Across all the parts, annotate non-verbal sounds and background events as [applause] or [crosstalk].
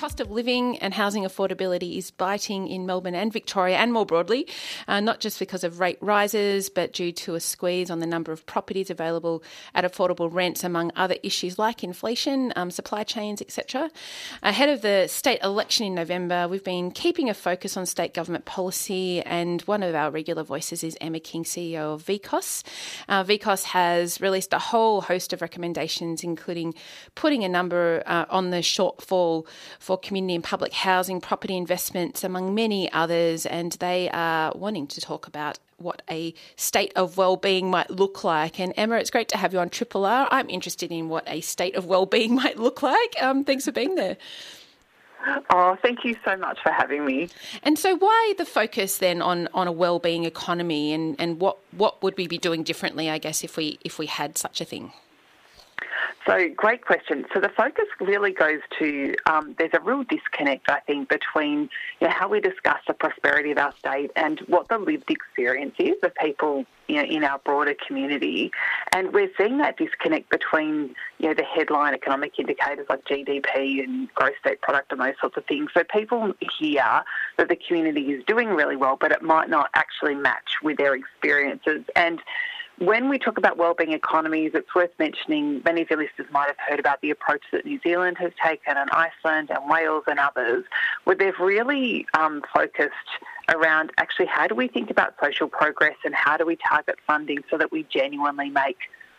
cost of living and housing affordability is biting in Melbourne and Victoria and more broadly, uh, not just because of rate rises, but due to a squeeze on the number of properties available at affordable rents, among other issues like inflation, um, supply chains, etc. Ahead of the state election in November, we've been keeping a focus on state government policy, and one of our regular voices is Emma King, CEO of VCOSS. Uh, VCOSS has released a whole host of recommendations, including putting a number uh, on the shortfall for community and public housing, property investments, among many others. And they are wanting to talk about what a state of well-being might look like. And Emma, it's great to have you on Triple R. I'm interested in what a state of well-being [laughs] might look like. Um, thanks for being there. Oh, thank you so much for having me. And so, why the focus then on, on a well-being economy, and, and what, what would we be doing differently? I guess if we if we had such a thing. So, great question. So, the focus really goes to um, there's a real disconnect, I think, between you know, how we discuss the prosperity of our state and what the lived experience is of people you know, in our broader community. And we're seeing that disconnect between you know, the headline economic indicators like GDP and gross state product and those sorts of things. So, people hear that the community is doing really well, but it might not actually match with their experiences. And when we talk about wellbeing economies, it's worth mentioning many of your listeners might have heard about the approach that New Zealand has taken, and Iceland, and Wales, and others, where they've really um, focused around actually how do we think about social progress and how do we target funding so that we genuinely make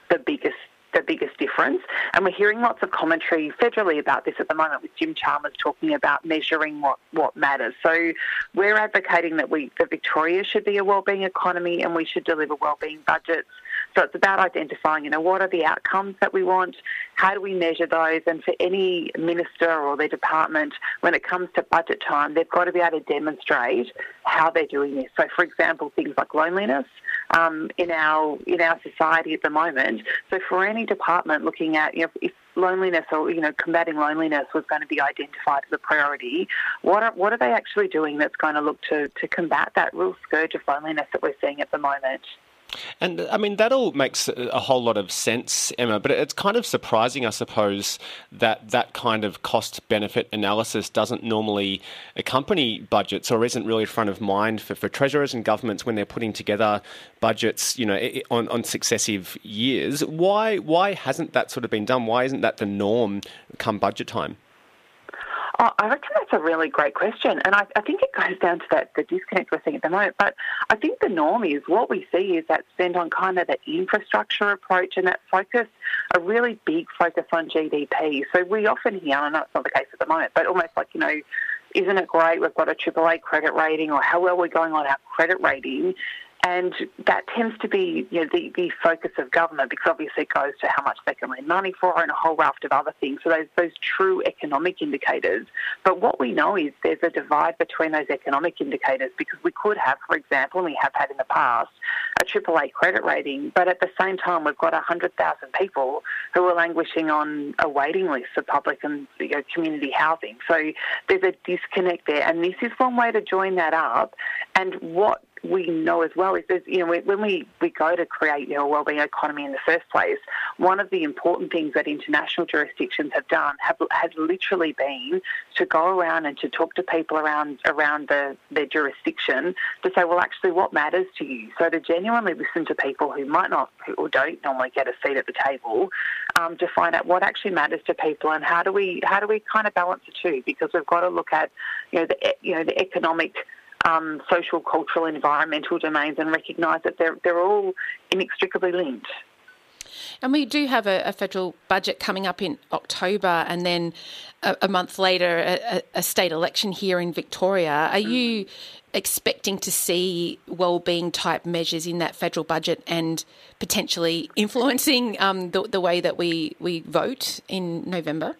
the biggest the biggest difference. And we're hearing lots of commentary federally about this at the moment with Jim Chalmers talking about measuring what, what matters. So we're advocating that we that Victoria should be a wellbeing economy and we should deliver wellbeing budgets. So it's about identifying, you know, what are the outcomes that we want, how do we measure those, and for any minister or their department, when it comes to budget time, they've got to be able to demonstrate how they're doing this. So, for example, things like loneliness um, in our in our society at the moment. So, for any department looking at, you know, if loneliness or you know combating loneliness was going to be identified as a priority, what are, what are they actually doing that's going to look to to combat that real scourge of loneliness that we're seeing at the moment? And I mean, that all makes a whole lot of sense, Emma, but it's kind of surprising, I suppose, that that kind of cost benefit analysis doesn't normally accompany budgets or isn't really front of mind for, for treasurers and governments when they're putting together budgets, you know, on, on successive years. Why, why hasn't that sort of been done? Why isn't that the norm come budget time? Oh, I reckon that's a really great question, and I, I, think it goes down to that the disconnect we're seeing at the moment. But I think the norm is what we see is that spend on kind of that infrastructure approach and that focus, a really big focus on GDP. So we often hear, and that's not the case at the moment, but almost like you know, isn't it great we've got a AAA credit rating, or how well we're going on our credit rating? And that tends to be you know, the, the focus of government because obviously it goes to how much they can lend money for and a whole raft of other things. So those, those true economic indicators. But what we know is there's a divide between those economic indicators because we could have, for example, and we have had in the past, a AAA credit rating, but at the same time we've got 100,000 people who are languishing on a waiting list for public and you know, community housing. So there's a disconnect there. And this is one way to join that up. And what we know as well is you know when we, we go to create you know, a wellbeing economy in the first place, one of the important things that international jurisdictions have done have, has literally been to go around and to talk to people around around the, their jurisdiction to say, well, actually, what matters to you? So to genuinely listen to people who might not or don't normally get a seat at the table, um, to find out what actually matters to people and how do we how do we kind of balance the two? Because we've got to look at you know the you know the economic um, social, cultural, environmental domains and recognise that they're, they're all inextricably linked. And we do have a, a, federal budget coming up in October, and then a, a month later, a, a, state election here in Victoria. Are you expecting to see well-being type measures in that federal budget and potentially influencing um, the, the way that we, we vote in November?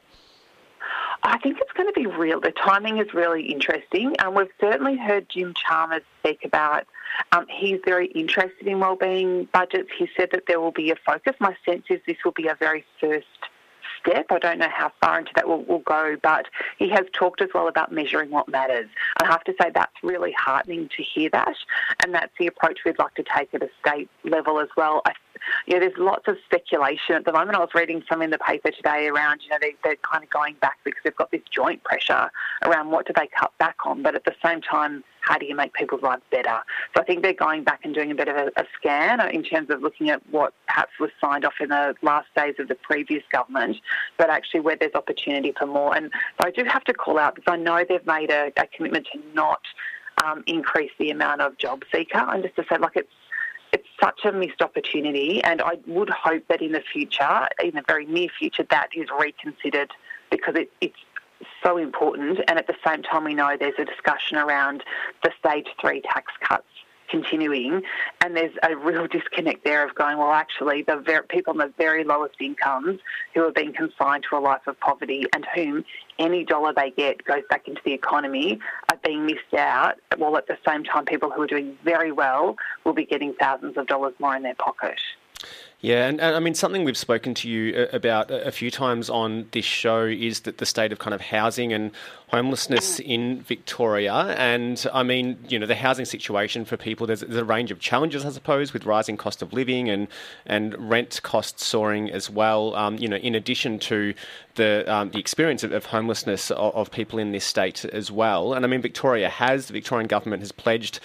I think it's going to be real. The timing is really interesting. And we've certainly heard Jim Chalmers speak about Um, he's very interested in wellbeing budgets. He said that there will be a focus. My sense is this will be a very first step. I don't know how far into that will, will go, but he has talked as well about measuring what matters. I have to say that's really heartening to hear that, and that's the approach we'd like to take at a state level as well. I, you know, there's lots of speculation at the moment. I was reading some in the paper today around, you know, they, they're kind of going back because they've got this joint pressure around what do they cut back on, but at the same time, how do you make people's lives better? So I think they're going back and doing a bit of a, a scan in terms of looking at what perhaps was signed off in the last days of the previous government, but actually where there's opportunity for more. And I do have to call out because I know they've made a, a commitment to not um, increase the amount of job seeker. And just to say, like, it's it's such a missed opportunity, and I would hope that in the future, in the very near future, that is reconsidered because it, it's so important. And at the same time, we know there's a discussion around the stage three tax cuts continuing, and there's a real disconnect there of going, well, actually, the ver- people on the very lowest incomes who are being consigned to a life of poverty and whom any dollar they get goes back into the economy are being missed out, while at the same time, people who are doing very well will be getting thousands of dollars more in their pocket. Yeah, and, and, I mean, something we've spoken to you uh, about a few times on this show is that the state of kind of housing and homelessness mm. in Victoria. And I mean, you know, the housing situation for people, there's, there's, a range of challenges, I suppose, with rising cost of living and, and rent costs soaring as well, um, you know, in addition to the, um, the experience of, of homelessness of, of people in this state as well. And I mean, Victoria has, the Victorian government has pledged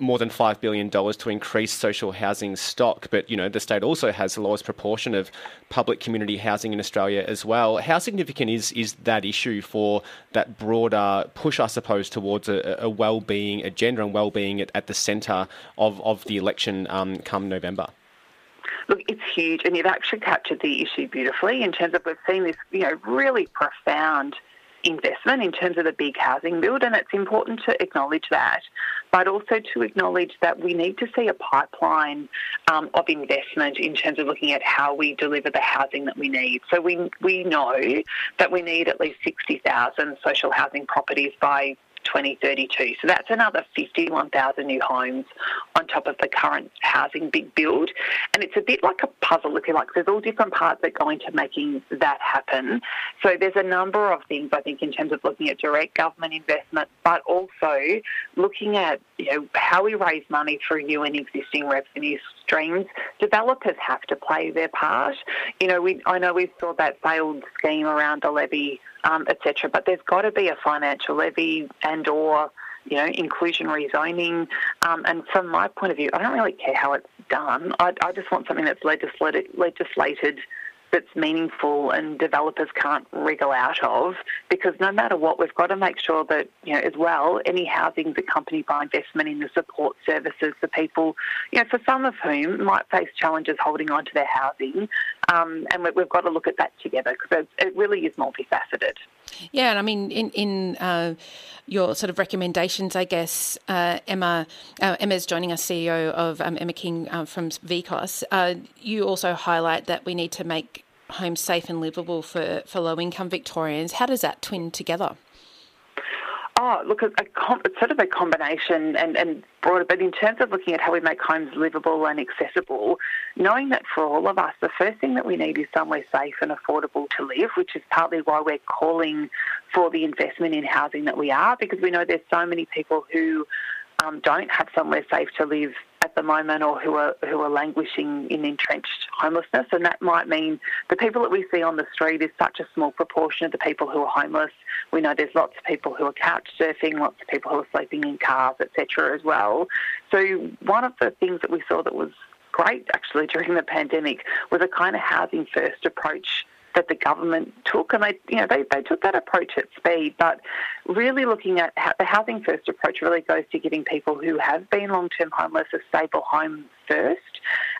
more than $5 billion to increase social housing stock. But, you know, the state also has the lowest proportion of public community housing in Australia as well. How significant is, is that issue for that broader push, I suppose, towards a, a well-being agenda and well-being at, at the centre of, of the election um, come November? Look, it's huge, and you've actually captured the issue beautifully in terms of we've seen this, you know, really profound – investment in terms of the big housing build, and it's important to acknowledge that, but also to acknowledge that we need to see a pipeline um, of investment in terms of looking at how we deliver the housing that we need. So we we know that we need at least sixty thousand social housing properties by 2032. So that's another 51,000 new homes on top of the current housing big build. And it's a bit like a puzzle, if you like. There's all different parts that go into making that happen. So there's a number of things, I think, in terms of looking at direct government investment, but also looking at you know, how we raise money through new and existing revenue streams. Developers have to play their part. You know, we, I know we saw that failed scheme around the levy um, etc. But there's got to be a financial levy and or you know inclusionary zoning. Um, and from my point of view, I don't really care how it's done. I, I just want something that's legislated, legislated that's meaningful and developers can't wriggle out of because no matter what, we've got to make sure that, you know, as well, any housing is accompanied by investment in the support services for people, you know, for some of whom might face challenges holding on to their housing. Um, and we've got to look at that together because it really is multifaceted. Yeah, and I mean, in in uh, your sort of recommendations, I guess uh, Emma uh, Emma's joining us, CEO of um, Emma King uh, from VCOSS. Uh, you also highlight that we need to make homes safe and livable for, for low income Victorians. How does that twin together? Oh, look, a, a, it's sort of a combination and, and broader, but in terms of looking at how we make homes livable and accessible, knowing that for all of us, the first thing that we need is somewhere safe and affordable to live, which is partly why we're calling for the investment in housing that we are, because we know there's so many people who um, don't have somewhere safe to live at the moment or who are who are languishing in entrenched homelessness and that might mean the people that we see on the street is such a small proportion of the people who are homeless. We know there's lots of people who are couch surfing, lots of people who are sleeping in cars, etc. as well. So one of the things that we saw that was great actually [laughs] during the pandemic was a kind of housing first approach that the government took, and they, you know, they, they took that approach at speed. But really looking at how, the housing first approach really goes to giving people who have been long term homeless a stable home first.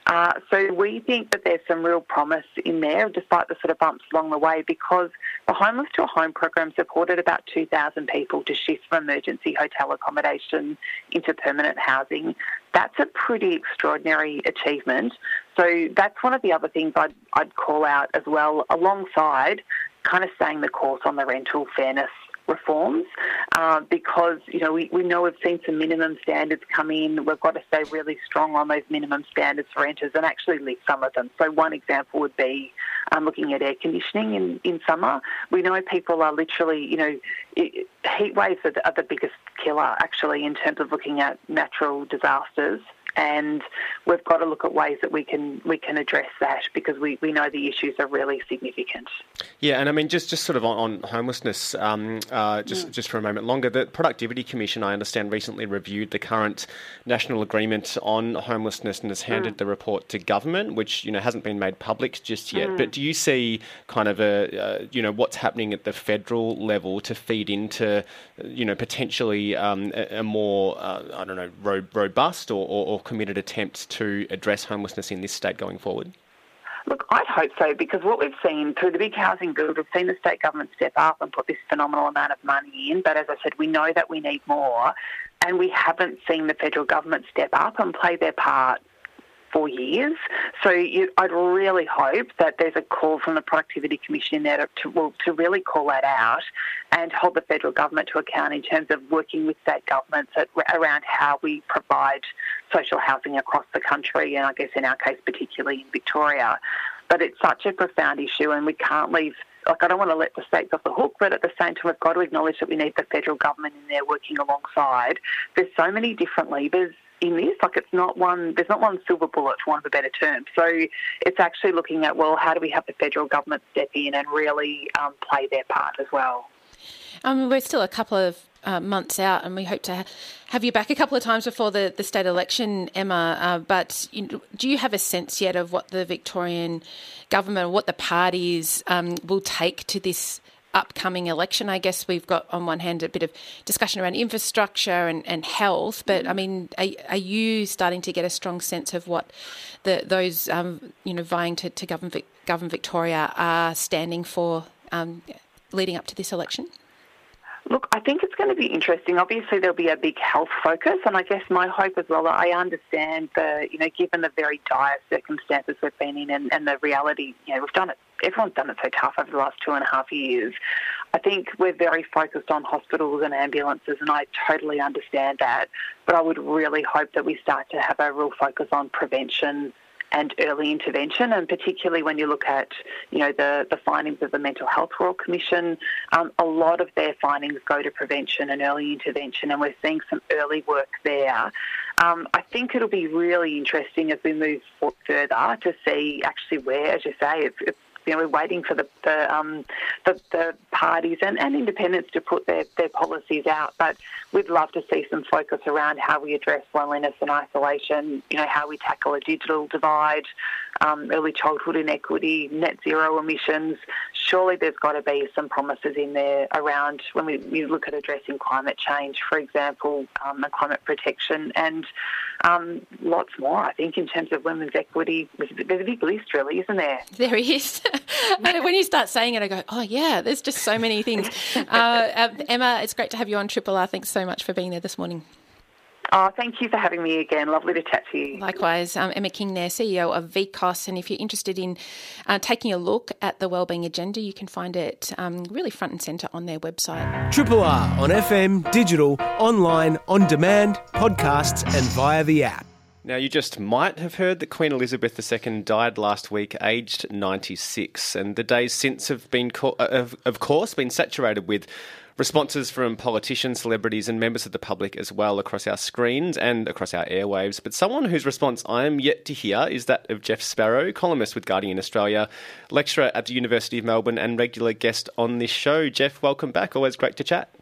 Uh, so we think that there's some real promise in there, despite the sort of bumps along the way, because the Homeless to a Home program supported about 2,000 people to shift from emergency hotel accommodation into permanent housing. That's a pretty extraordinary achievement. So that's one of the other things I'd, I'd call out as well, alongside kind of staying the course on the rental fairness reforms uh, because you know we, we know we've seen some minimum standards come in. We've got to stay really strong on those minimum standards for renters and actually lift some of them. So one example would be um, looking at air conditioning in, in summer. We know people are literally you know heat waves are the, are the biggest killer actually in terms of looking at natural disasters and we've got to look at ways that we can we can address that because we, we know the issues are really significant. Yeah, and I mean just, just sort of on, on homelessness, um, uh, just mm. just for a moment longer, the Productivity Commission, I understand, recently reviewed the current national agreement on homelessness and has handed mm. the report to government, which you know hasn't been made public just yet. Mm. But do you see kind of a uh, you know what's happening at the federal level to feed into you know potentially um, a, a, more uh, I don't know ro- robust or, or, or committed attempt to address homelessness in this state going forward? Look, I'd hope so because what we've seen through the big housing build, we've seen the state government step up and put this phenomenal amount of money in. But as I said, we know that we need more, and we haven't seen the federal government step up and play their part for years. So you, I'd really hope that there's a call from the Productivity Commission in there to, well, to really call that out and hold the federal government to account in terms of working with state governments at, around how we provide social housing across the country, and I guess in our case, particularly in Victoria. But it's such a profound issue, and we can't leave like I don't want to let the states off the hook, but at the same time, we've got to acknowledge that we need the federal government in there working alongside. There's so many different levers in this. Like it's not one, there's not one silver bullet, for want of a better term. So it's actually looking at, well, how do we have the federal government step in and really um, play their part as well? Um, we're still a couple of uh, months out, and we hope to ha- have you back a couple of times before the, the state election, Emma. Uh, but you do you have a sense yet of what the Victorian government, what the parties um, will take to this upcoming election. I guess we've got on one hand a bit of discussion around infrastructure and, and health, but I mean, are, are, you starting to get a strong sense of what the, those um, you know vying to, to govern govern Victoria are standing for um, leading up to this election? Look, I think it's going to be interesting. Obviously, there'll be a big health focus, and I guess my hope as well. I understand the, you know, given the very dire circumstances we've been in, and, and the reality, you know, we've done it. Everyone's done it so tough over the last two and a half years. I think we're very focused on hospitals and ambulances, and I totally understand that. But I would really hope that we start to have a real focus on prevention and early intervention, and particularly when you look at, you know, the, the findings of the Mental Health Royal Commission, um, a lot of their findings go to prevention and early intervention, and we're seeing some early work there. Um, I think it'll be really interesting as we move further to see actually where, as you say, it's you know, we're waiting for the the, um, the, the parties and, and independents to put their, their policies out. But we'd love to see some focus around how we address loneliness and isolation. You know, how we tackle a digital divide, um, early childhood inequity, net zero emissions. Surely there's got to be some promises in there around when we, we look at addressing climate change, for example, um, and climate protection, and um, lots more. I think in terms of women's equity, there's a big list, really, isn't there? There is. [laughs] when you start saying it, I go, oh yeah, there's just so many things. [laughs] Uh, uh, Emma, it's great to have you on Triple R. Thanks so much for being there this morning. Oh, thank you for having me again. Lovely to chat to you. Likewise, um, Emma King there, CEO of VCOSS. And if you're interested in uh, taking a look at the wellbeing agenda, you can find it um, really front and centre on their website. Triple R on FM, digital, online, on demand, podcasts, and via the app. Now, you just might have heard that Queen Elizabeth II died last week, aged 96, and the days since have been, co- have, of course, been saturated with responses from politicians, celebrities, and members of the public as well across our screens and across our airwaves. But someone whose response I am yet to hear is that of Jeff Sparrow, columnist with Guardian Australia, lecturer at the University of Melbourne, and regular guest on this show. Jeff, welcome back. Always great to chat.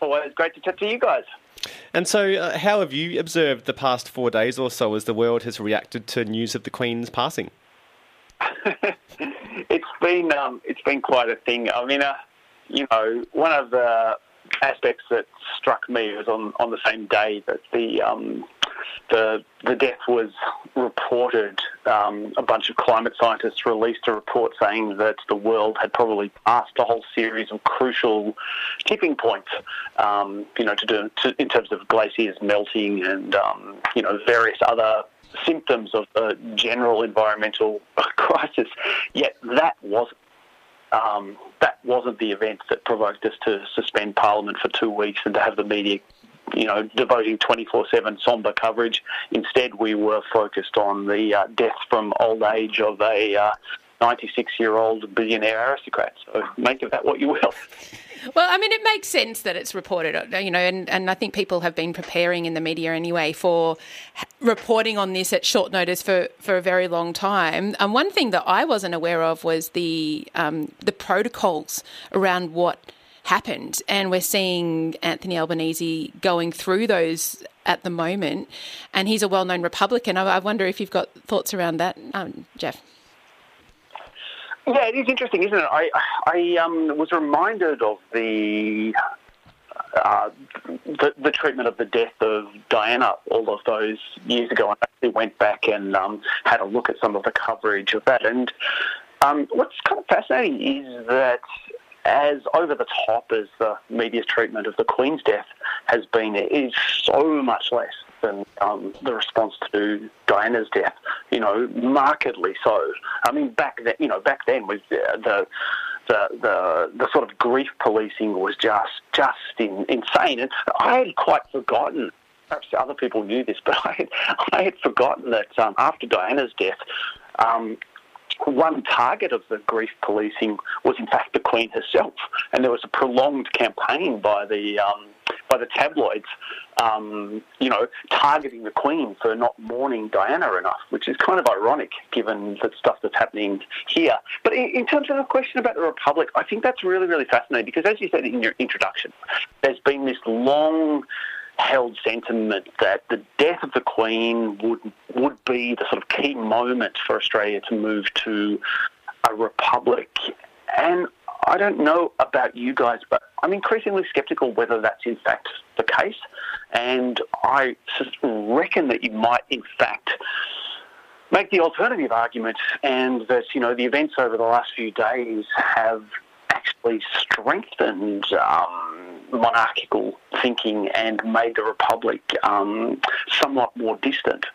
Always great to chat to you guys. And so, uh, how have you observed the past four days or so as the world has reacted to news of the Queen's passing? [laughs] it's been um, it's been quite a thing. I mean, uh, you know, one of the aspects that struck me was on, on the same day that the um, the the death was reported. Um, a bunch of climate scientists released a report saying that the world had probably passed a whole series of crucial tipping points. Um, you know, to do to, in terms of glaciers melting and um, you know various other symptoms of a general environmental [laughs] crisis. Yet that wasn't um, that wasn't the event that provoked us to suspend Parliament for two weeks and to have the media you know, devoting 24-7 sombre coverage. Instead, we were focused on the uh, death from old age of a uh, 96-year-old billionaire aristocrat. So make of that what you will. [laughs] Well, I mean, it makes sense that it's reported, you know, and, and I think people have been preparing in the media anyway for reporting on this at short notice for, for a very long time. And one thing that I wasn't aware of was the um, the protocols around what happened, and we're seeing Anthony Albanese going through those at the moment, and he's a well known Republican. I, I, wonder if you've got thoughts around that, um, Jeff. Yeah, it is interesting, isn't it? I I um, was reminded of the, uh, the the treatment of the death of Diana all of those years ago. I actually went back and um, had a look at some of the coverage of that. And um, what's kind of fascinating is that as over the top as the media's treatment of the Queen's death has been, it is so much less than um, the response to Diana's death. You know, markedly so. I mean, back then, you know, back then was uh, the the the the sort of grief policing was just just in, insane, and I had quite forgotten. Perhaps other people knew this, but [laughs] I had, I had forgotten that um, after Diana's death, um, one target of the grief policing was in fact the Queen herself, and there was a prolonged campaign by the um, by the tabloids, um, you know, targeting the Queen for not mourning Diana enough, which is kind of ironic given the stuff that's happening here. But in, in terms of the question about the Republic, I think that's really really fascinating because, as you said in your introduction, there's been this long held sentiment that the death of the Queen would would be the sort of key moment for Australia to move to a republic. And I don't know about you guys, but I'm increasingly sceptical whether that's in fact the case. And I reckon that you might, in fact, make the alternative argument, and that you know the events over the last few days have actually strengthened um, monarchical thinking and made the republic um, somewhat more distant.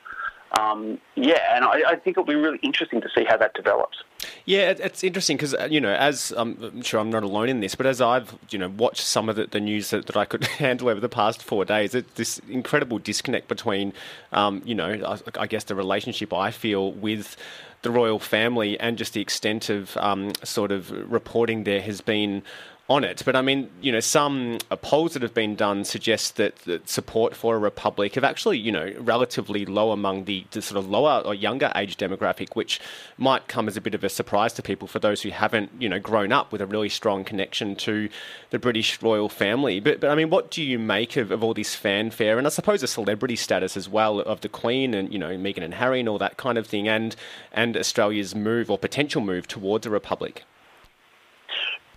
Um, yeah, and I, I, think it'll be really interesting to see how that develops. Yeah, it's interesting because uh, you know, as um, I'm sure I'm not alone in this, but as I've you know watched some of the, the news that, that, I could [laughs] handle over the past four days, it's this incredible disconnect between, um, you know, I, I, guess the relationship I feel with the royal family and just the extent of um, sort of reporting there has been on it. But I mean, you know, some polls that have been done suggest that, that support for a republic have actually, you know, relatively low among the, the, sort of lower or younger age demographic, which might come as a bit of a surprise to people for those who haven't, you know, grown up with a really strong connection to the British royal family. But, but I mean, what do you make of, of all this fanfare and I suppose the celebrity status as well of the Queen and, you know, Meghan and Harry and all that kind of thing and, and Australia's move or potential move towards a republic?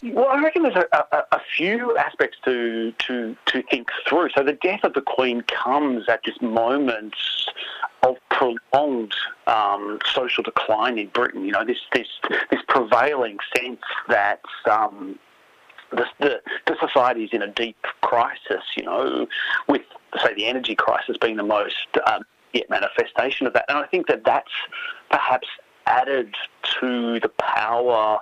Well, I reckon there's a, a, a, few aspects to, to to think through. So the death of the Queen comes at this moment of prolonged um, social decline in Britain. You know, this this this prevailing sense that um, the, the, the society is in a deep crisis. You know, with say the energy crisis being the most um, yet manifestation of that, and I think that that's perhaps added to the power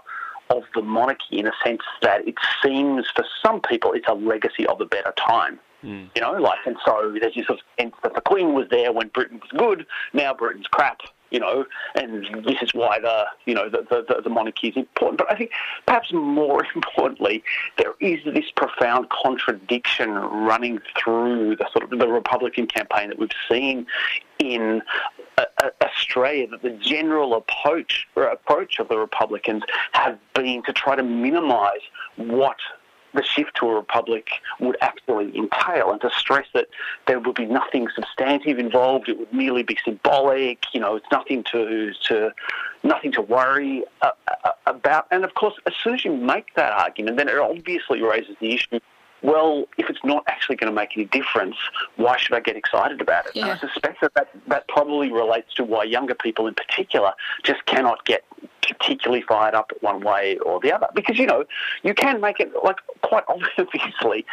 of the monarchy in a sense that it seems for some people it's a legacy of a better time. Mm. You know, like, and so there's this sort of sense that the Queen was there when Britain was good, now Britain's crap, you know, and this is why the, you know, the, the, the monarchy is important. But I think perhaps more [laughs] importantly, there is this profound contradiction running through the sort of the Republican campaign that we've seen in uh, uh, Australia that the general approach approach of the Republicans have been to try to minimise what the shift to a republic would actually entail, and to stress that there would be nothing substantive involved. It would merely be symbolic. You know, it's nothing to to nothing to worry uh, uh about. And of course, as soon as you make that argument, then it obviously raises the issue well, if it's not actually going to make any difference, why should I get excited about it? Yeah. And I suspect that, that that probably relates to why younger people in particular just cannot get particularly fired up one way or the other. Because, you know, you can make it, like, quite [laughs] obviously,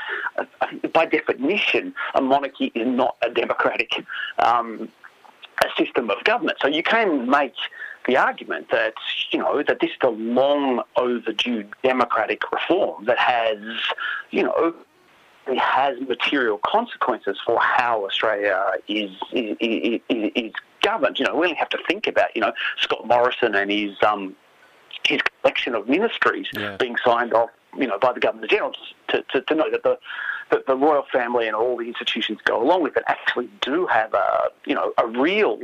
by definition, a monarchy is not a democratic um, a system of government. So you can make the argument that you know that this is a long overdue democratic reform that has you know it has material consequences for how Australia is is, is, is governed. You know, we only have to think about you know Scott Morrison and his um his collection of ministries yeah. being signed off you know by the Governor General to, to, to know that the that the royal family and all the institutions go along with it actually do have a you know a real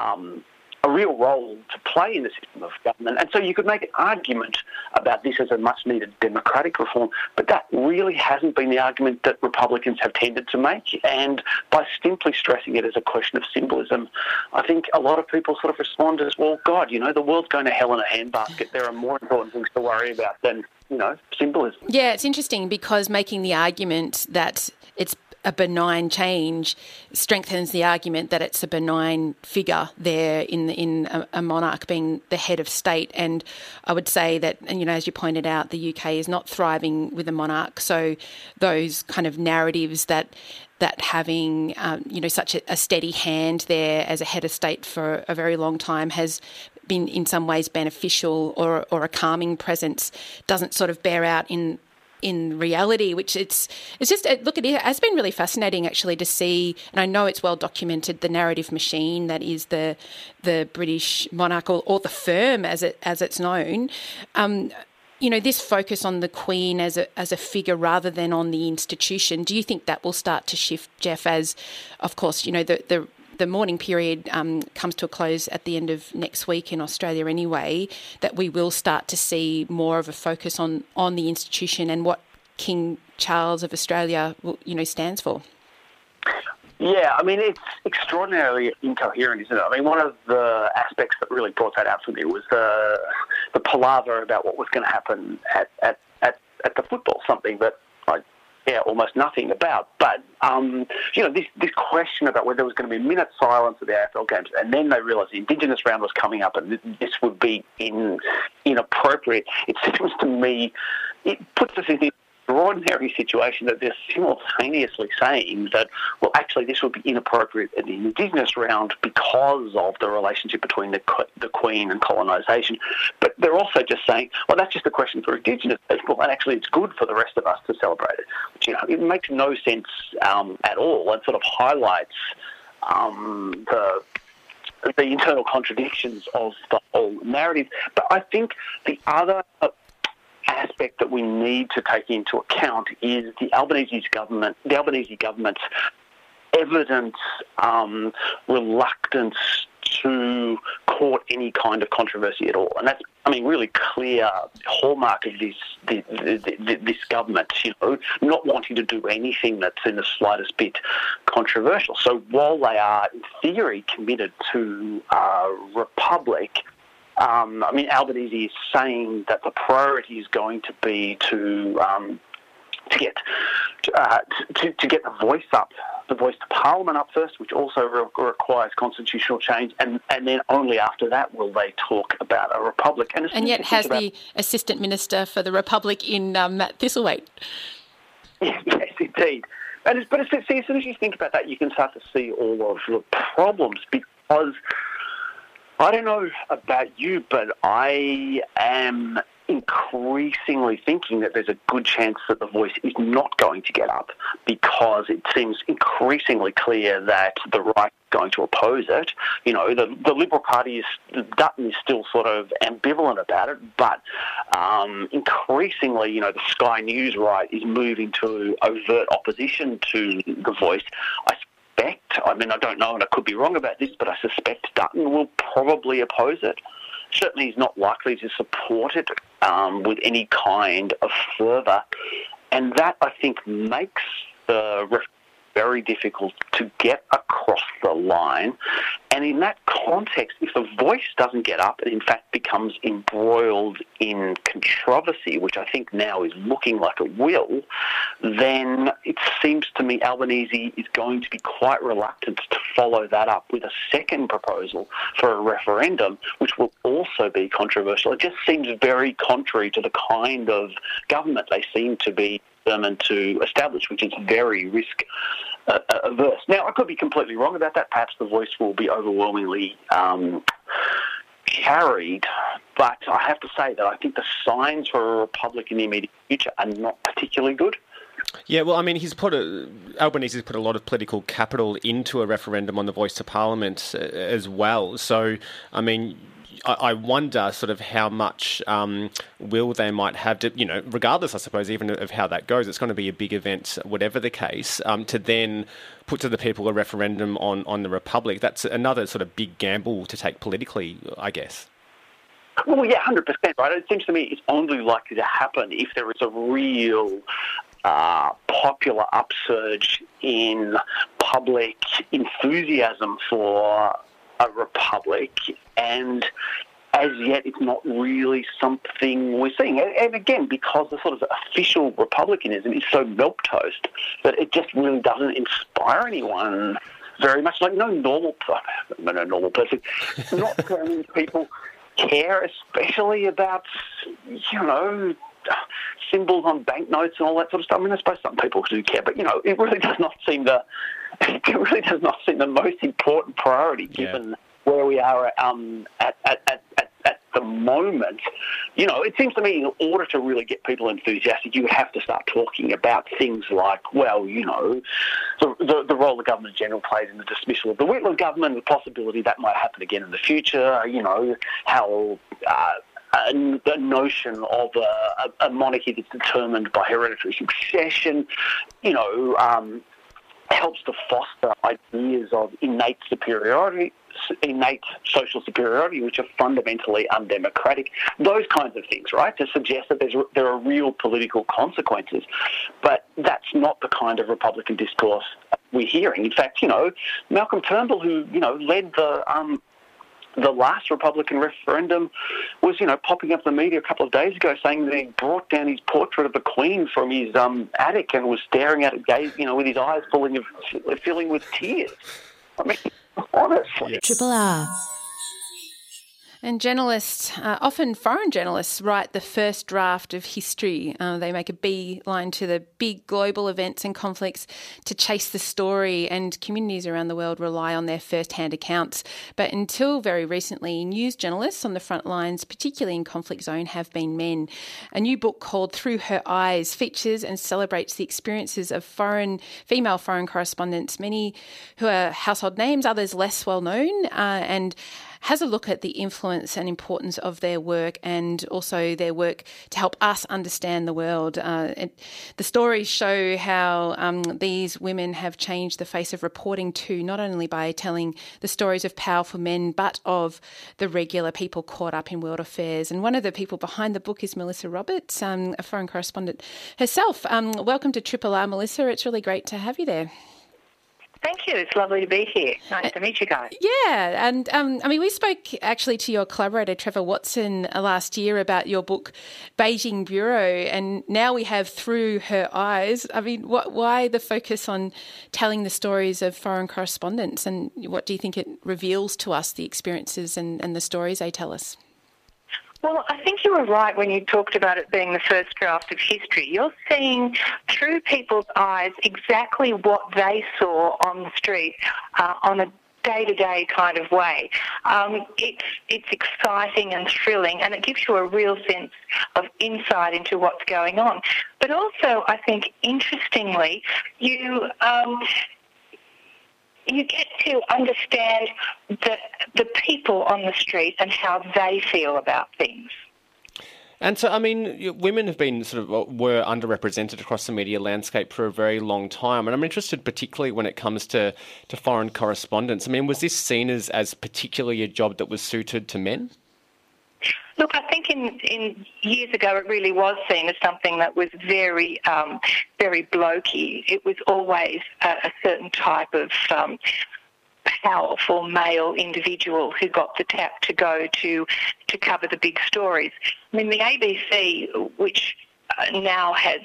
um, a real role to play in the system of government. And so you could make an argument about this as a much needed democratic reform, but that really hasn't been the argument that Republicans have tended to make. And by simply stressing it as a question of symbolism, I think a lot of people sort of respond as, well, God, you know, the world's going to hell in a handbasket. There are more important things to worry about than, you know, symbolism. Yeah, it's interesting because making the argument that it's a benign change strengthens the argument that it's a benign figure there in in a, a, monarch being the head of state. And I would say that, and you know, as you pointed out, the UK is not thriving with a monarch. So those kind of narratives that that having um, you know such a, a steady hand there as a head of state for a very long time has been in some ways beneficial or, or a calming presence doesn't sort of bear out in in reality, which it's it's just look at it has been really fascinating actually to see, and I know it's well documented the narrative machine that is the the British monarch or, or the firm as it as it's known. Um, you know this focus on the Queen as a as a figure rather than on the institution. Do you think that will start to shift, Jeff? As of course, you know the the the mourning period um, comes to a close at the end of next week in Australia anyway, that we will start to see more of a focus on, on the institution and what King Charles of Australia, you know, stands for. Yeah, I mean, it's extraordinarily incoherent, isn't it? I mean, one of the aspects that really brought that out for me was the, the palaver about what was going to happen at, at, at, at the football, something I yeah, almost nothing about. But um, you know, this this question about whether there was going to be a minute silence at the AFL games, and then they realised the Indigenous round was coming up, and this would be in, inappropriate. It seems to me it puts us in extraordinary situation that they're simultaneously saying that, well, actually, this would be inappropriate in the Indigenous round because of the relationship between the, the Queen and colonisation. But they're also just saying, well, that's just a question for Indigenous people, and actually, it's good for the rest of us to celebrate it. But, you know, it makes no sense um, at all and sort of highlights um, the the internal contradictions of the whole narrative. But I think the other aspect that we need to take into account is the Albanese government, the Albanese government's evident um, reluctance to court any kind of controversy at all, and that's I mean really clear hallmark of this this government. You know, not wanting to do anything that's in the slightest bit controversial. So while they are in theory committed to a republic, um, I mean, Albanese is saying that the priority is going to be to um, to get uh, to, to get the voice up, the voice to Parliament up first, which also re- requires constitutional change, and, and then only after that will they talk about a republic. And, and yet, has about... the assistant minister for the republic in um, Matt Thistlethwaite? [laughs] yes, indeed. And but see, as soon as you think about that, you can start to see all of the problems because I don't know about you, but I am increasingly thinking that there's a good chance that the voice is not going to get up because it seems increasingly clear that the right is going to oppose it. You know, the, the Liberal Party is, Dutton is still sort of ambivalent about it, but um, increasingly, you know, the Sky News right is moving to overt opposition to the voice. I suspect, I mean, I don't know and I could be wrong about this, but I suspect Dutton will probably oppose it. Certainly, he's not likely to support it um, with any kind of fervour. And that, I think, makes the very difficult to get across the line. And in that context, if the voice doesn't get up and in fact becomes embroiled in controversy, which I think now is looking like it will, then it seems to me Albanese is going to be quite reluctant to follow that up with a second proposal for a referendum, which will also be controversial. It just seems very contrary to the kind of government they seem to be determined to establish, which is very risk uh, averse. Now, I could be completely wrong about that. Perhaps the voice will be overwhelmingly um, carried, but I have to say that I think the signs for a republic in the immediate future are not particularly good. Yeah, well, I mean, he's put a, Albanese has put a lot of political capital into a referendum on the voice to parliament uh, as well. So, I mean, I, wonder sort of how much um, will they might have to, you know, regardless, I suppose, even of how that goes, it's going to be a big event, whatever the case, um, to then put to the people a referendum on, on the Republic. That's another sort of big gamble to take politically, I guess. Well, yeah, 100%, right? It seems to me it's only likely to happen if there is a real uh, popular upsurge in public enthusiasm for a republic, and as yet it's not really something we're seeing. And again, because the sort of official republicanism is so milquetoast that it just really doesn't inspire anyone very much. Like no normal, no normal person, not many people care, especially about you know symbols on banknotes and all that sort of stuff. I mean, I suppose some people do care, but you know, it really does not seem the [laughs] it really does not seem the most important priority given yeah. Where we are um, at, at, at, at, the moment. You know, it seems to me in order to really get people enthusiastic, you have to start talking about things like, well, you know, the, the, the role the government general played in the dismissal of the Whitlam government, the possibility that might happen again in the future, you know, how. Uh, a notion of a, a, monarchy that's determined by hereditary succession, you know, um, helps to foster ideas of innate superiority, innate social superiority, which are fundamentally undemocratic. Those kinds of things, right? To suggest that there's, there are real political consequences. But that's not the kind of Republican discourse we're hearing. In fact, you know, Malcolm Turnbull, who, you know, led the um, the last Republican referendum was, you know, popping up in the media a couple of days ago saying that he brought down his portrait of the Queen from his um, attic and was staring at it, gaze, you know, with his eyes filling, of, filling with tears. I mean, [laughs] honestly. Triple R. And journalists, uh, often foreign journalists, write the first draft of history. Uh, they make a beeline to the big global events and conflicts to chase the story, and communities around the world rely on their first hand accounts. But until very recently, news journalists on the front lines, particularly in conflict zone, have been men. A new book called Through Her Eyes features and celebrates the experiences of foreign female foreign correspondents, many who are household names, others less well known, uh, and has a look at the influence and importance of their work and also their work to help us understand the world. Uh, it, the stories show how um, these women have changed the face of reporting too, not only by telling the stories of powerful men, but of the regular people caught up in world affairs. And one of the people behind the book is Melissa Roberts, um, a foreign correspondent herself. Um, welcome to Triple R, Melissa. It's really great to have you there. Thank you. It's lovely to be here. Nice uh, to meet you guys. Yeah, and um, I mean, we spoke actually to your collaborator Trevor Watson uh, last year about your book, Beijing Bureau, and now we have through her eyes. I mean, what, why the focus on telling the stories of foreign correspondents, and what do you think it reveals to us, the experiences and, and the stories they tell us? Well, I think you were right when you talked about it being the first draft of history. You're seeing through people's eyes exactly what they saw on the street uh, on a day-to-day kind of way. Um, it's it's exciting and thrilling, and it gives you a real sense of insight into what's going on. But also, I think interestingly, you um, you get to understand the, the people on the street and how they feel about things. And so, I mean, women have been sort of uh, were underrepresented across the media landscape for a very long time, and I'm interested particularly when it comes to, to foreign correspondence. I mean, was this seen as as particularly a job that was suited to men? Look, I think in, in years ago it really was seen as something that was very, um, very blokey. It was always a, a certain type of um, powerful male individual who got the tap to go to to cover the big stories. I mean, the ABC, which uh, now has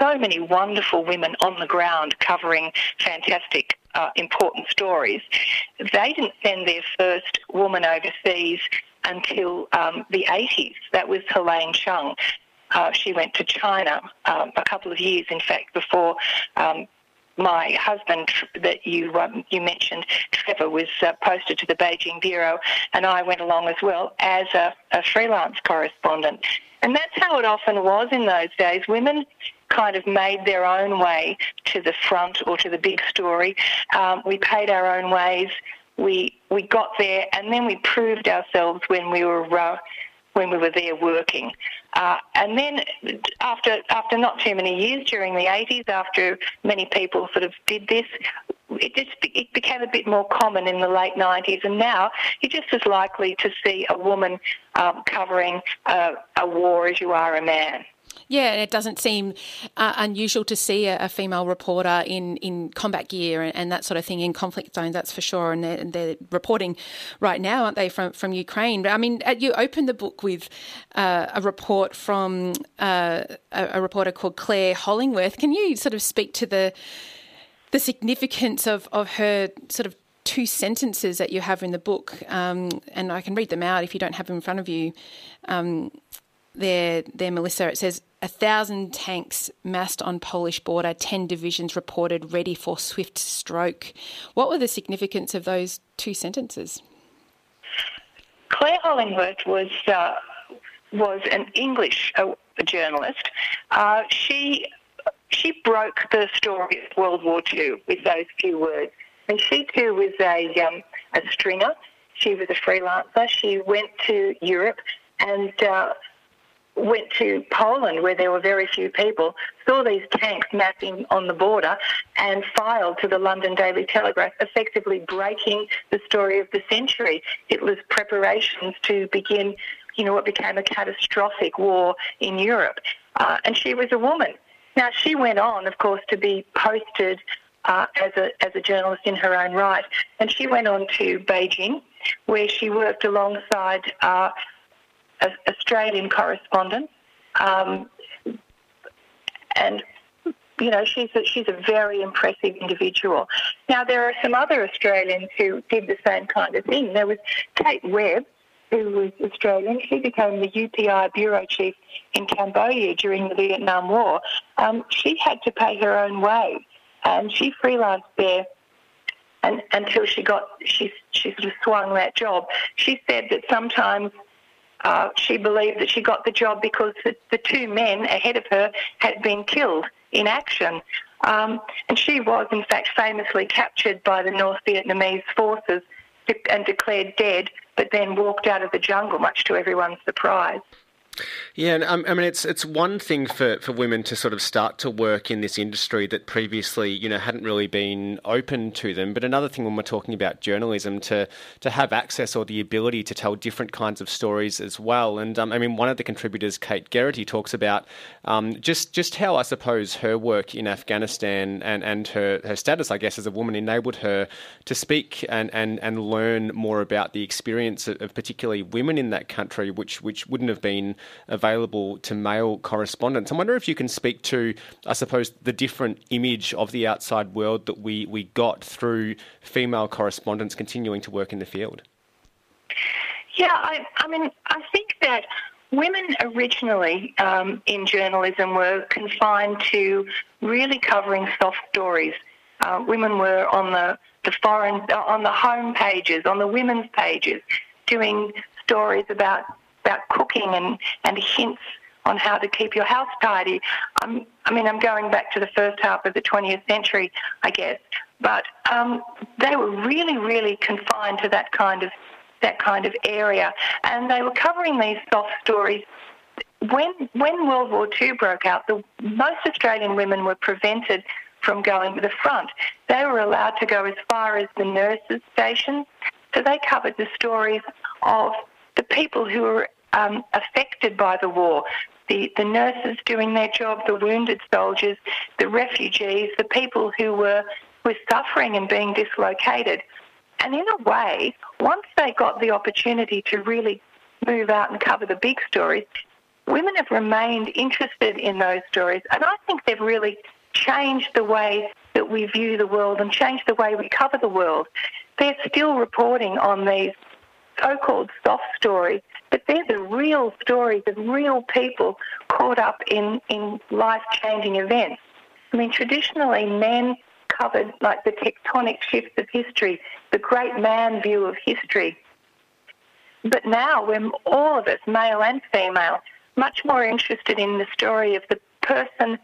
so many wonderful women on the ground covering fantastic, uh, important stories. They didn't send their first woman overseas until um, the 80s. That was Helene Chung. Uh, she went to China um, a couple of years, in fact, before um, my husband that you um, you mentioned, Trevor, was uh, posted to the Beijing bureau, and I went along as well as a, a freelance correspondent. And that's how it often was in those days. Women kind of made their own way to the front or to the big story. Um, we paid our own ways. We we got there, and then we proved ourselves when we were uh, when we were there working. Uh, and then after after not too many years during the 80s, after many people sort of did this, it just it became a bit more common in the late 90s. And now you're just as likely to see a woman um, covering uh, a war as you are a man. Yeah, it doesn't seem uh, unusual to see a, a, female reporter in, in combat gear and, and, that sort of thing in conflict zones, that's for sure. And they're, they're, reporting right now, aren't they, from, from Ukraine? But I mean, uh, you opened the book with uh, a report from uh, a, a, reporter called Clare Hollingworth. Can you sort of speak to the the significance of, of her sort of two sentences that you have in the book? Um, and I can read them out if you don't have them in front of you. Um, there, there, Melissa. It says a thousand tanks massed on Polish border, ten divisions reported ready for swift stroke. What were the significance of those two sentences? Clare Hollingworth was uh, was an English uh, journalist. Uh, she she broke the story of World War II with those few words, and she too was a um, a stringer. She was a freelancer. She went to Europe and uh, went to Poland, where there were very few people, saw these tanks massing on the border, and filed to the London Daily Telegraph, effectively breaking the story of the century. Hitler's preparations to begin, you know, what became a catastrophic war in Europe. Uh, and she was a woman. Now, she went on, of course, to be posted uh, as, a, as a journalist in her own right. And she went on to Beijing, where she worked alongside uh, Australian correspondent, um, and you know she's a, she's a very impressive individual. Now there are some other Australians who did the same kind of thing. There was Kate Webb, who was Australian. She became the UPI bureau chief in Cambodia during the Vietnam War. Um, she had to pay her own way, and she freelanced there. And, until she got, she, she sort of swung that job. She said that sometimes uh, she believed that she got the job because the, the, two men ahead of her had been killed in action. Um, and she was, in fact, famously captured by the North Vietnamese forces and declared dead, but then walked out of the jungle, much to everyone's surprise. Yeah, and um, I mean, it's it's one thing for, for women to sort of start to work in this industry that previously, you know, hadn't really been open to them. But another thing when we're talking about journalism, to to have access or the ability to tell different kinds of stories as well. And um, I mean, one of the contributors, Kate Geraghty, talks about um, just just how I suppose her work in Afghanistan and, and her, her status, I guess, as a woman enabled her to speak and, and, and learn more about the experience of, of particularly women in that country, which which wouldn't have been available to male correspondents. I wonder if you can speak to, I suppose, the different image of the outside world that we, we got through female correspondents continuing to work in the field. Yeah, I, I mean, I think that women originally um, in journalism were confined to really covering soft stories. Uh, women were on the, the foreign, on the home pages, on the women's pages, doing stories about about cooking and, and hints on how to keep your house tidy. I'm, I mean, I'm going back to the first half of the 20th century, I guess, but um, they were really, really confined to that kind of that kind of area, and they were covering these soft stories. When when World War II broke out, the, most Australian women were prevented from going to the front. They were allowed to go as far as the nurses' stations, so they covered the stories of the people who were um, affected by the war. The, the nurses doing their job, the wounded soldiers, the refugees, the people who were, were suffering and being dislocated. And in a way, once they got the opportunity to really move out and cover the big stories, women have remained interested in those stories. And I think they've really changed the way that we view the world and changed the way we cover the world. They're still reporting on these so called soft stories but they're the real stories of real people caught up in, in life changing events. I mean, traditionally, men covered like the tectonic shifts of history, the great man view of history. But now we're all of us, male and female, much more interested in the story of the person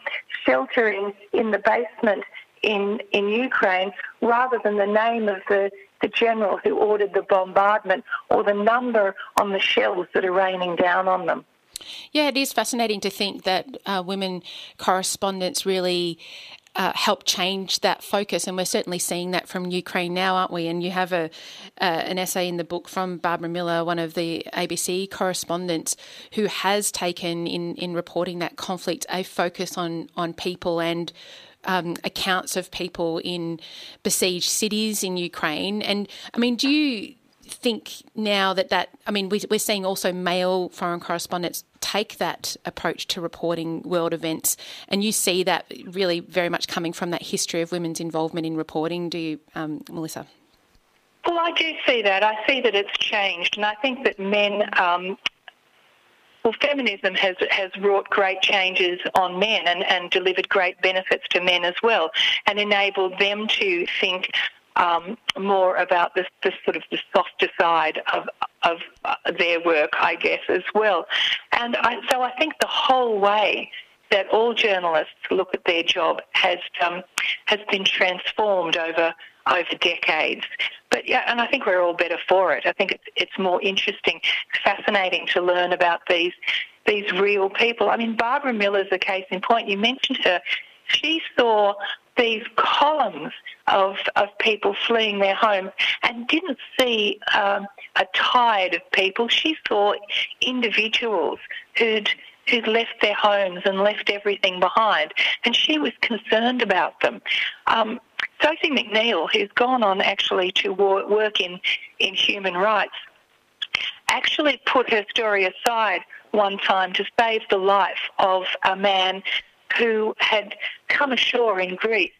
sheltering in the basement in, in Ukraine rather than the name of the, the general who ordered the bombardment or the number on the shells that are raining down on them. Yeah, it is fascinating to think that uh, women correspondents really uh, help change that focus, and we're certainly seeing that from Ukraine now, aren't we? And you have a uh, an essay in the book from Barbara Miller, one of the ABC correspondents, who has taken in in reporting that conflict a focus on on people and. Um, accounts of people in besieged cities in Ukraine. And I mean, do you think now that that, I mean, we, are seeing also male foreign correspondents take that approach to reporting world events, and you see that really very much coming from that history of women's involvement in reporting. Do you, um, Melissa? Well, I do see that. I see that it's changed, and I think that men. Um, well, feminism has has wrought great changes on men and, and delivered great benefits to men as well, and enabled them to think um, more about this, this sort of the softer side of of uh, their work, I guess, as well. And I, so I think the whole way that all journalists look at their job has um, has been transformed over over decades. But yeah, and I think we're all better for it. I think it's it's more interesting, fascinating to learn about these these real people. I mean, Barbara Miller's a case in point. You mentioned her. She saw these columns of, of people fleeing their homes and didn't see um, a tide of people. She saw individuals who'd who'd left their homes and left everything behind, and she was concerned about them. Um, Sophie McNeill, who's gone on actually to work in, in human rights, actually put her story aside one time to save the life of a man who had come ashore in Greece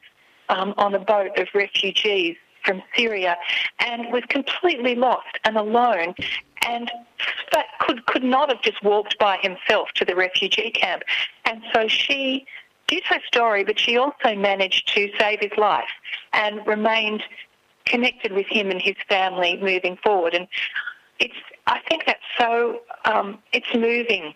um, on a boat of refugees from Syria and was completely lost and alone and could could not have just walked by himself to the refugee camp. And so she did her story, but she also managed to save his life and remained connected with him and his family moving forward. And it's I think that's so um, it's moving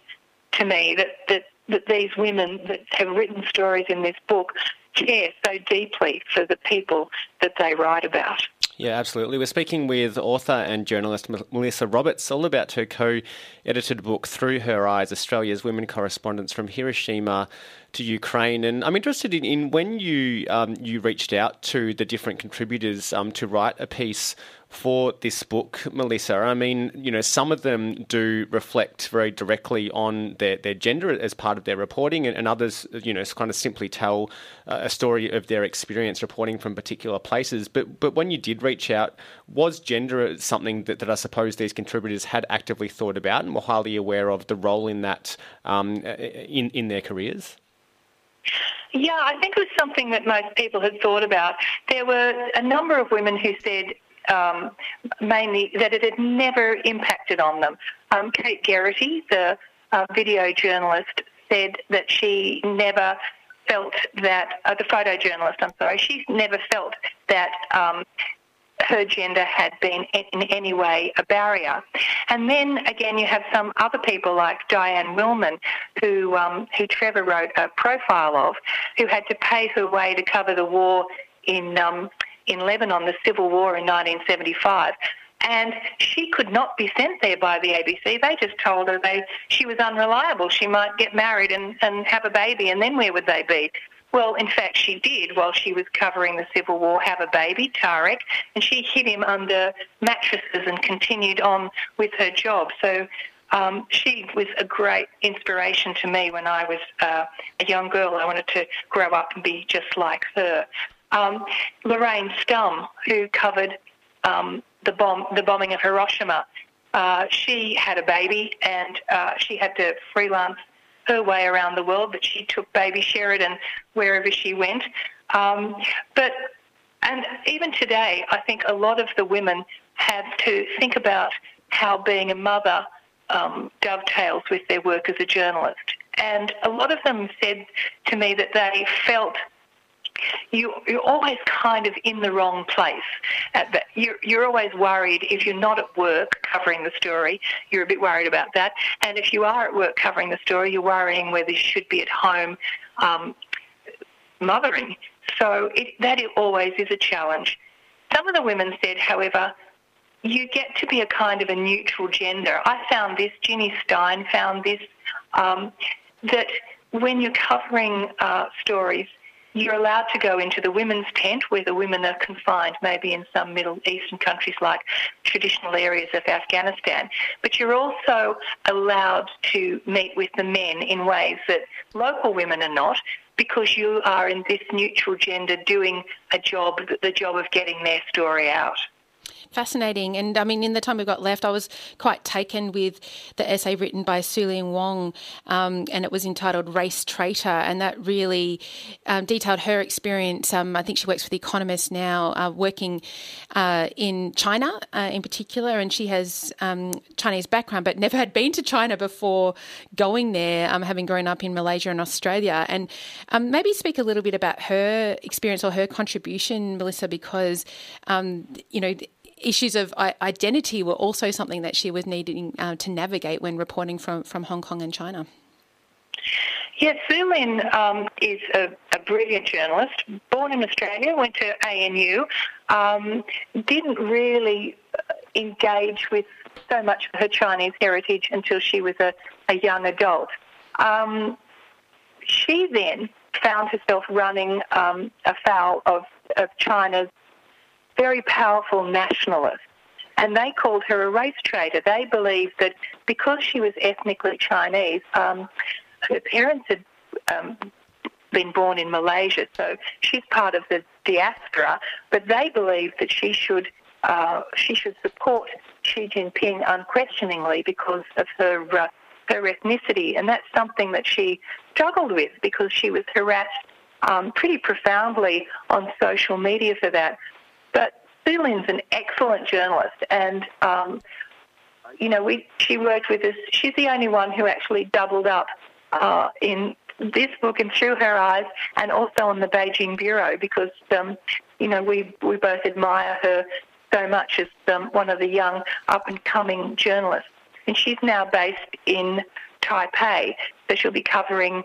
to me that, that that these women that have written stories in this book care so deeply for the people that they write about. Yeah, absolutely. We're speaking with author and journalist Melissa Roberts all about her co edited book, Through Her Eyes Australia's Women Correspondents from Hiroshima to Ukraine. And I'm interested in, in when you, um, you reached out to the different contributors um, to write a piece for this book, Melissa? I mean, you know, some of them do reflect very directly on their, their gender as part of their reporting, and, and others, you know, kind of simply tell uh, a story of their experience reporting from particular places. But but when you did reach out, was gender something that, that I suppose these contributors had actively thought about and were highly aware of the role in that um, in in their careers? Yeah, I think it was something that most people had thought about. There were a number of women who said um, mainly that it had never impacted on them. Um, Kate Geraghty, the uh, video journalist, said that she never felt that, uh, the photojournalist, I'm sorry, she never felt that um, her gender had been in any way a barrier. And then again, you have some other people like Diane Willman, who um, who Trevor wrote a profile of, who had to pay her way to cover the war in um, in Lebanon, the civil war in 1975. And she could not be sent there by the ABC. They just told her they she was unreliable. She might get married and, and have a baby, and then where would they be? Well, in fact, she did while she was covering the Civil War have a baby, Tarek, and she hid him under mattresses and continued on with her job. So um, she was a great inspiration to me when I was uh, a young girl. I wanted to grow up and be just like her um, Lorraine Stumm, who covered um, the bomb, the bombing of Hiroshima. Uh, she had a baby and uh, she had to freelance her way around the world, but she took baby Sheridan wherever she went. Um, but and even today, I think a lot of the women have to think about how being a mother um, dovetails with their work as a journalist. And a lot of them said to me that they felt you, you're always kind of in the wrong place. You're, you're always worried if you're not at work covering the story, you're a bit worried about that. And if you are at work covering the story, you're worrying whether you should be at home um, mothering. So it, that always is a challenge. Some of the women said, however, you get to be a kind of a neutral gender. I found this, Ginny Stein found this, um, that when you're covering uh, stories, you're allowed to go into the women's tent where the women are confined, maybe in some Middle Eastern countries like traditional areas of Afghanistan. But you're also allowed to meet with the men in ways that local women are not because you are in this neutral gender doing a job, the job of getting their story out fascinating. And I mean, in the time we've got left, I was quite taken with the essay written by Sue-Lin Wong, um, and it was entitled Race Traitor, and that really um, detailed her experience. Um, I think she works for The Economist now, uh, working uh, in China uh, in particular, and she has um, Chinese background, but never had been to China before going there, um, having grown up in Malaysia and Australia. And um, maybe speak a little bit about her experience or her contribution, Melissa, because you know issues of identity were also something that she was needing uh, to navigate when reporting from, from Hong Kong and China. Yes, Sue-Lin um, is a, a, brilliant journalist, born in Australia, went to ANU, um, didn't really uh, engage with so much of her Chinese heritage until she was a, a young adult. Um, she then found herself running um, afoul of, of China's very powerful nationalist. And they called her a race traitor. They believed that because she was ethnically Chinese, um, her parents had um, been born in Malaysia, so she's part of the diaspora. But they believed that she should uh, she should support Xi Jinping unquestioningly because of her uh, her ethnicity, and that's something that she struggled with because she was harassed um, pretty profoundly on social media for that. But Sue-Lin's an excellent journalist, and um, you know, we she worked with us. She's the only one who actually doubled up uh, in this book and through her eyes, and also on the Beijing bureau because um, you know we we both admire her so much as um, one of the young up and coming journalists. And she's now based in Taipei, so she'll be covering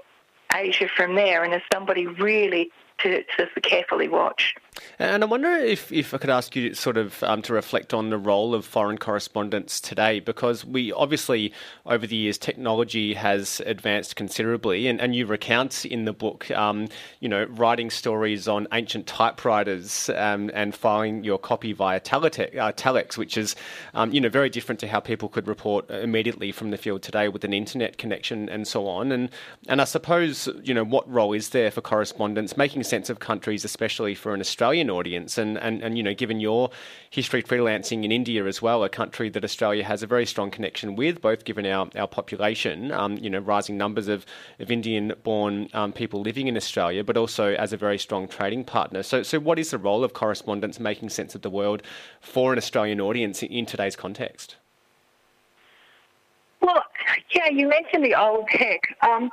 Asia from there, and as somebody really to, to carefully watch. And I wonder if, if I could ask you sort of um, to reflect on the role of foreign correspondents today, because we obviously, over the years, technology has advanced considerably, and, and you recount in the book, um, you know, writing stories on ancient typewriters um, and filing your copy via uh, telex, which is, um, you know, very different to how people could report immediately from the field today with an internet connection and so on. And and I suppose, you know, what role is there for correspondents making sense of countries, especially for an Australian audience. And, and, and, you know, given your history freelancing in India as well, a country that Australia has a very strong connection with, both given our, our population, um, you know, rising numbers of, of Indian born um, people living in Australia, but also as a very strong trading partner. So, so what is the role of correspondents making sense of the world for an Australian audience in today's context? Well, yeah, you mentioned the old tech. Um,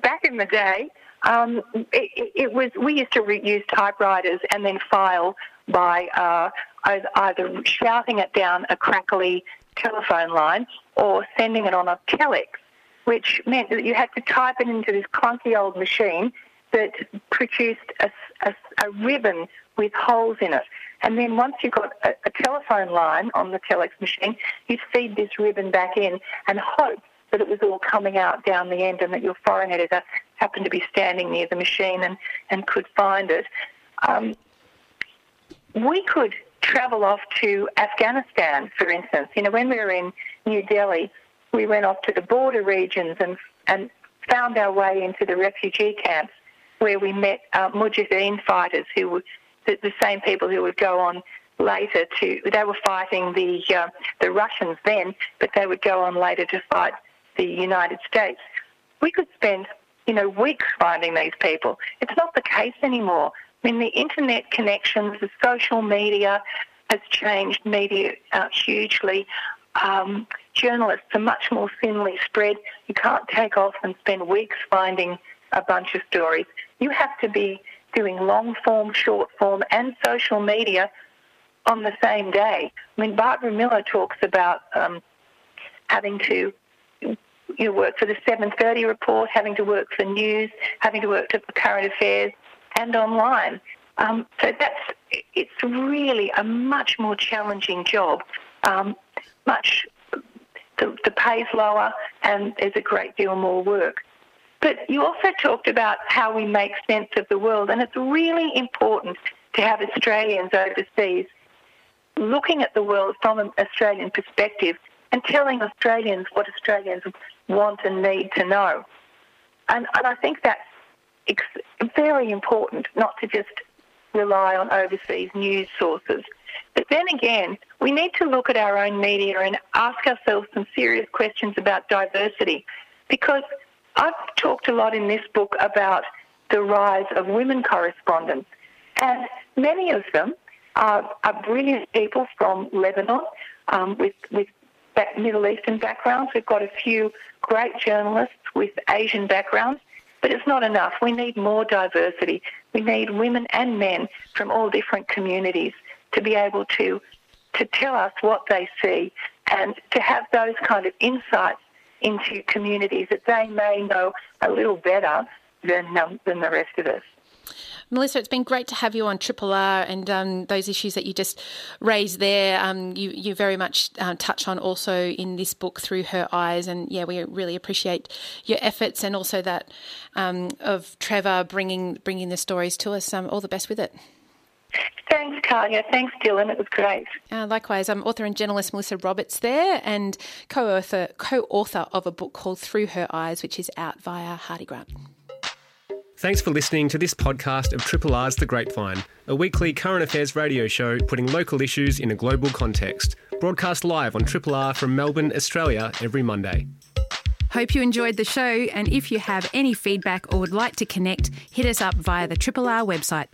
back in the day, um, it, it, was we used to use typewriters and then file by uh, either shouting it down a crackly telephone line or sending it on a telex, which meant that you had to type it into this clunky old machine that produced a, a, a ribbon with holes in it. And then once you got a, a telephone line on the telex machine, you'd feed this ribbon back in and hope that it was all coming out down the end and that your foreign editor happened to be standing near the machine and, and could find it. Um, we could travel off to Afghanistan, for instance. You know, when we were in New Delhi, we went off to the border regions and, and found our way into the refugee camps where we met uh, Mujahideen fighters who were the, the, same people who would go on later to, they were fighting the, uh, the Russians then, but they would go on later to fight the United States. We could spend, you know, weeks finding these people. It's not the case anymore. I mean, the internet connections, the social media has changed media uh, hugely. Um, journalists are much more thinly spread. You can't take off and spend weeks finding a bunch of stories. You have to be doing long form, short form, and social media on the same day. I mean, Barbara Miller talks about um, having to you work for the 7:30 report, having to work for news, having to work for current affairs, and online. Um, so that's it's really a much more challenging job. Um, much the, the pay's lower, and there's a great deal more work. But you also talked about how we make sense of the world, and it's really important to have Australians overseas looking at the world from an Australian perspective and telling Australians what Australians want and need to know. And, and I think that's very important not to just rely on overseas news sources. But then again, we need to look at our own media and ask ourselves some serious questions about diversity because I've talked a lot in this book about the rise of women correspondents, and many of them are, are brilliant people from Lebanon um, with, with Middle Eastern backgrounds. We've got a few great journalists with Asian backgrounds, but it's not enough. We need more diversity. We need women and men from all different communities to be able to to tell us what they see and to have those kind of insights into communities that they may know a little better than um, than the rest of us. Melissa, it's been great to have you on Triple R and um, those issues that you just raised there. Um, you, you very much uh, touch on also in this book through her eyes, and yeah, we really appreciate your efforts and also that um, of Trevor bringing bringing the stories to us. Um, all the best with it. Thanks, Kulja. Thanks, Dylan. It was great. Uh, likewise, I'm author and journalist Melissa Roberts there, and co-author co-author of a book called Through Her Eyes, which is out via Hardie Grant. Thanks for listening to this podcast of Triple R's The Grapevine, a weekly current affairs radio show putting local issues in a global context. Broadcast live on Triple R from Melbourne, Australia, every Monday. Hope you enjoyed the show, and if you have any feedback or would like to connect, hit us up via the Triple R website.